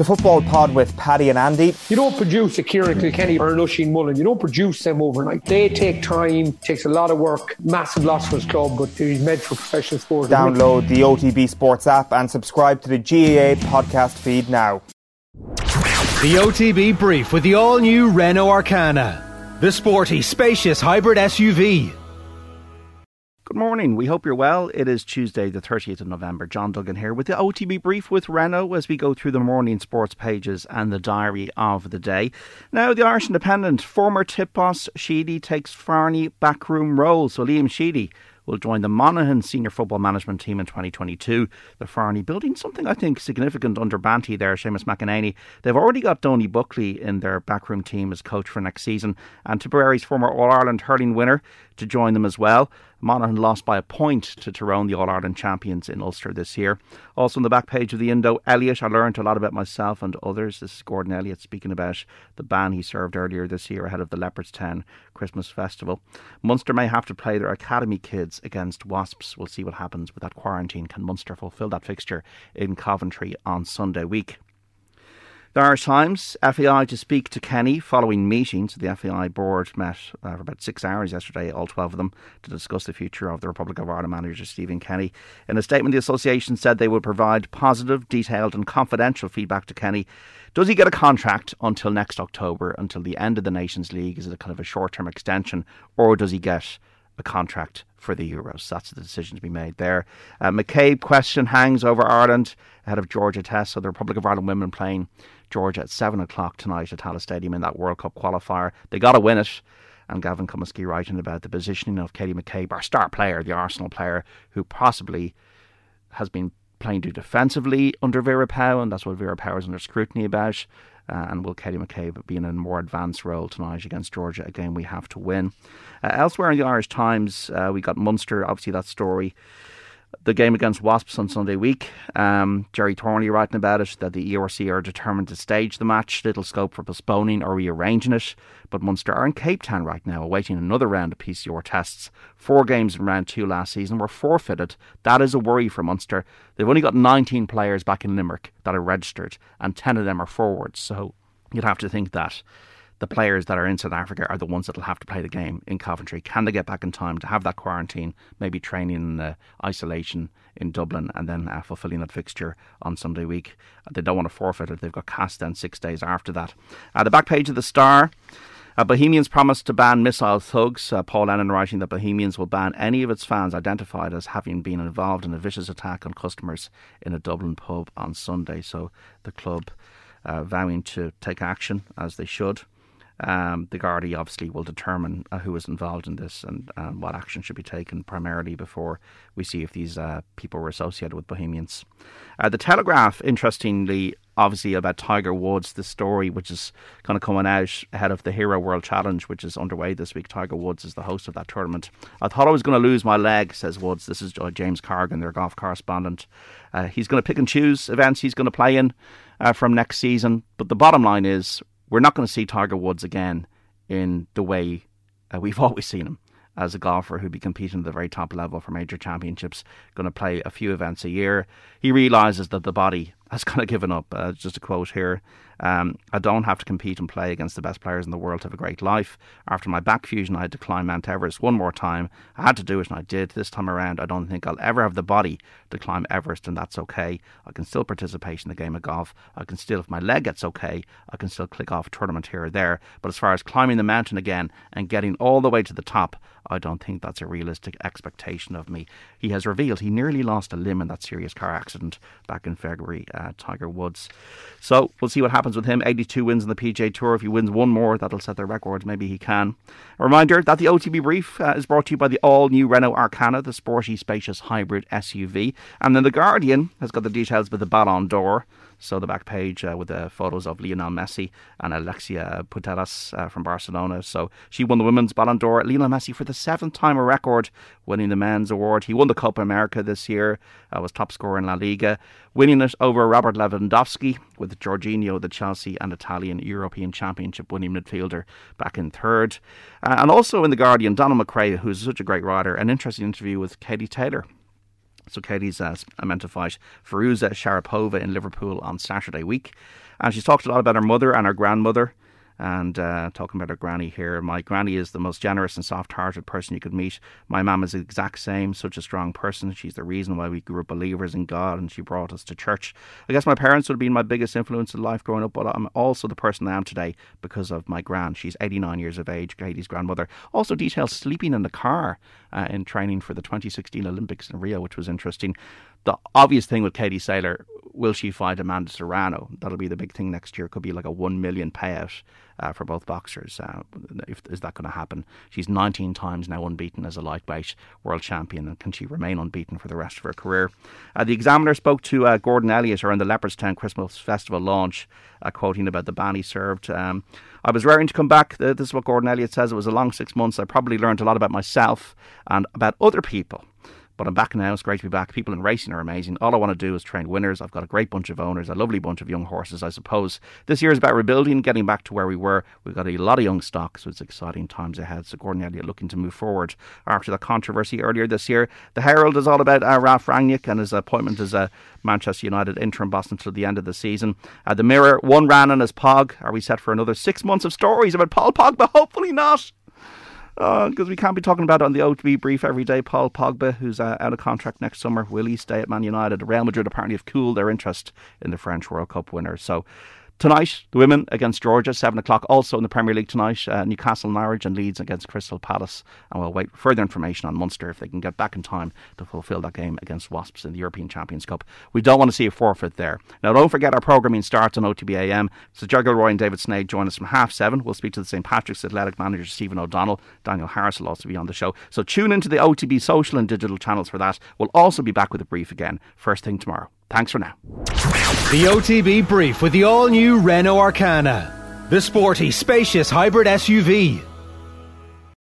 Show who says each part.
Speaker 1: The Football Pod with Paddy and Andy.
Speaker 2: You don't produce a Kieran Kilkenny or an Oisin Mullin. You don't produce them overnight. They take time, takes a lot of work, massive loss for his club, but he's made for professional sport.
Speaker 1: Download the OTB Sports app and subscribe to the GAA podcast feed now.
Speaker 3: The OTB Brief with the all new Renault Arkana. The sporty, spacious hybrid SUV.
Speaker 4: Good morning. We hope you're well. It is Tuesday, the 30th of November. John Duggan here with the OTB brief with Renault as we go through the morning sports pages and the diary of the day. Now, the Irish Independent, former tip boss Sheedy takes Farney backroom role. So, Liam Sheedy will join the Monaghan senior football management team in 2022. The Farney building something I think significant under Banty there, Seamus McEnaney. They've already got Donie Buckley in their backroom team as coach for next season, and Tipperary's former All Ireland hurling winner to join them as well. Monaghan lost by a point to Tyrone, the All Ireland champions in Ulster this year. Also on the back page of the Indo, Elliott. I learned a lot about myself and others. This is Gordon Elliott speaking about the ban he served earlier this year ahead of the Leopardstown Christmas Festival. Munster may have to play their academy kids against Wasps. We'll see what happens with that quarantine. Can Munster fulfil that fixture in Coventry on Sunday week? The Irish Times, FAI to speak to Kenny following meetings. The FAI board met uh, for about six hours yesterday, all 12 of them, to discuss the future of the Republic of Ireland manager Stephen Kenny. In a statement, the association said they would provide positive, detailed, and confidential feedback to Kenny. Does he get a contract until next October, until the end of the Nations League? Is it a kind of a short term extension, or does he get a contract for the Euros. That's the decision to be made there. Uh, McCabe question hangs over Ireland ahead of Georgia Test. So the Republic of Ireland women playing Georgia at 7 o'clock tonight at Tallaght Stadium in that World Cup qualifier. They got to win it. And Gavin Cummiskey writing about the positioning of Katie McCabe, our star player, the Arsenal player, who possibly has been playing too defensively under Vera Pauw, and that's what Vera Pauw is under scrutiny about. Uh, and will Katie McCabe be in a more advanced role tonight against Georgia? Again, we have to win. Uh, elsewhere in the Irish Times, uh, we got Munster, obviously that story the game against Wasps on Sunday week. Um, Gerry Thornley writing about it that the ERC are determined to stage the match, little scope for postponing or rearranging it. But Munster are in Cape Town right now, awaiting another round of PCR tests. Four games in round two last season were forfeited. That is a worry for Munster. They've only got 19 players back in Limerick that are registered, and 10 of them are forwards. So you'd have to think that the players that are in South Africa are the ones that will have to play the game in Coventry. Can they get back in time to have that quarantine, maybe training in isolation in Dublin, and then uh, fulfilling that fixture on Sunday week? They don't want to forfeit it. They've got Castres six days after that. Uh, the back page of the Star. Uh, Bohemians promised to ban missile thugs. Uh, Paul Lennon writing that Bohemians will ban any of its fans identified as having been involved in a vicious attack on customers in a Dublin pub on Sunday. So the club uh, vowing to take action as they should. Um, the Gardaí obviously will determine uh, who is involved in this and um, what action should be taken primarily before we see if these uh, people were associated with Bohemians. Uh, the Telegraph, interestingly, obviously about Tiger Woods, the story which is kind of coming out ahead of the Hero World Challenge, which is underway this week. Tiger Woods is the host of that tournament. I thought I was going to lose my leg, says Woods. This is uh, James Corrigan, their golf correspondent. Uh, he's going to pick and choose events he's going to play in uh, from next season. But the bottom line is we're not going to see Tiger Woods again in the way uh, we've always seen him as a golfer who'd be competing at the very top level for major championships, going to play a few events a year. He realizes that the body has kind of given up. Uh, just a quote here. Um, I don't have to compete and play against the best players in the world to have a great life. After my back fusion, I had to climb Mount Everest one more time. I had to do it, and I did. This time around, I don't think I'll ever have the body to climb Everest, and that's okay. I can still participate in the game of golf. I can still, if my leg gets okay, I can still click off a tournament here or there. But as far as climbing the mountain again and getting all the way to the top, I don't think that's a realistic expectation of me. He has revealed he nearly lost a limb in that serious car accident back in February, uh, Tiger Woods. So we'll see what happens with him. 82 wins in the PGA Tour. If he wins one more, that'll set the record. Maybe he can. A reminder that the OTB brief uh, is brought to you by the all new Renault Arkana, the sporty, spacious hybrid SUV. And then The Guardian has got the details with the Ballon d'Or. So the back page uh, with the photos of Lionel Messi and Alexia Putellas uh, from Barcelona. So she won the women's Ballon d'Or. Lionel Messi for the seventh time a record, winning the men's award. He won the Copa America this year. Uh, was top scorer in La Liga, winning it over Robert Lewandowski with Jorginho, the Chelsea and Italian European Championship winning midfielder, back in third. Uh, and also in the Guardian, Donald McRae, who's such a great writer, an interesting interview with Katie Taylor so Katie's uh, meant to fight Firuza Sharipova in Liverpool on Saturday week. And she's talked a lot about her mother and her grandmother and uh, talking about her granny here. My granny is the most generous and soft-hearted person you could meet. My mum is the exact same, such a strong person. She's the reason why we grew up believers in God, and she brought us to church. I guess my parents would have been my biggest influence in life growing up, but I'm also the person I am today because of my gran. She's 89 years of age, Katie's grandmother. Also details sleeping in the car uh, in training for the 2016 Olympics in Rio, which was interesting. The obvious thing with Katie Taylor will she fight Amanda Serrano? That'll be the big thing next year. Could be like a one million payout uh, for both boxers. Uh, if is that going to happen? She's 19 times now unbeaten as a lightweight world champion, and can she remain unbeaten for the rest of her career? Uh, the Examiner spoke to uh, Gordon Elliott around the Leopardstown Christmas Festival launch, uh, quoting about the ban he served. Um, I was raring to come back. This is what Gordon Elliott says. It was a long six months. I probably learned a lot about myself and about other people. But I'm back now. It's great to be back. People in racing are amazing. All I want to do is train winners. I've got a great bunch of owners, a lovely bunch of young horses, I suppose. This year is about rebuilding, getting back to where we were. We've got a lot of young stock, so it's exciting times ahead. So Gordon Elliott looking to move forward after the controversy earlier this year. The Herald is all about uh, Ralph Rangnick and his appointment as a Manchester United interim boss until the end of the season. Uh, the Mirror, one ran on as Pog. Are we set for another six months of stories about Paul Pogba? But hopefully not because uh, we can't be talking about it on the OTB brief every day. Paul Pogba, who's uh, out of contract next summer, will he stay at Man United? Real Madrid apparently have cooled their interest in the French World Cup winner. So Tonight, the women against Georgia, 7 o'clock. Also in the Premier League tonight, uh, Newcastle, Norwich and Leeds against Crystal Palace. And we'll wait for further information on Munster if they can get back in time to fulfil that game against Wasps in the European Champions Cup. We don't want to see a forfeit there. Now, don't forget our programming starts on OTBAM. So, Ger Roy and David Snade join us from half seven. We'll speak to the St. Patrick's Athletic manager, Stephen O'Donnell. Daniel Harris will also be on the show. So, tune into the OTB social and digital channels for that. We'll also be back with a brief again first thing tomorrow. Thanks for now.
Speaker 3: The OTB Brief with the all new Renault Arkana. The sporty, spacious hybrid SUV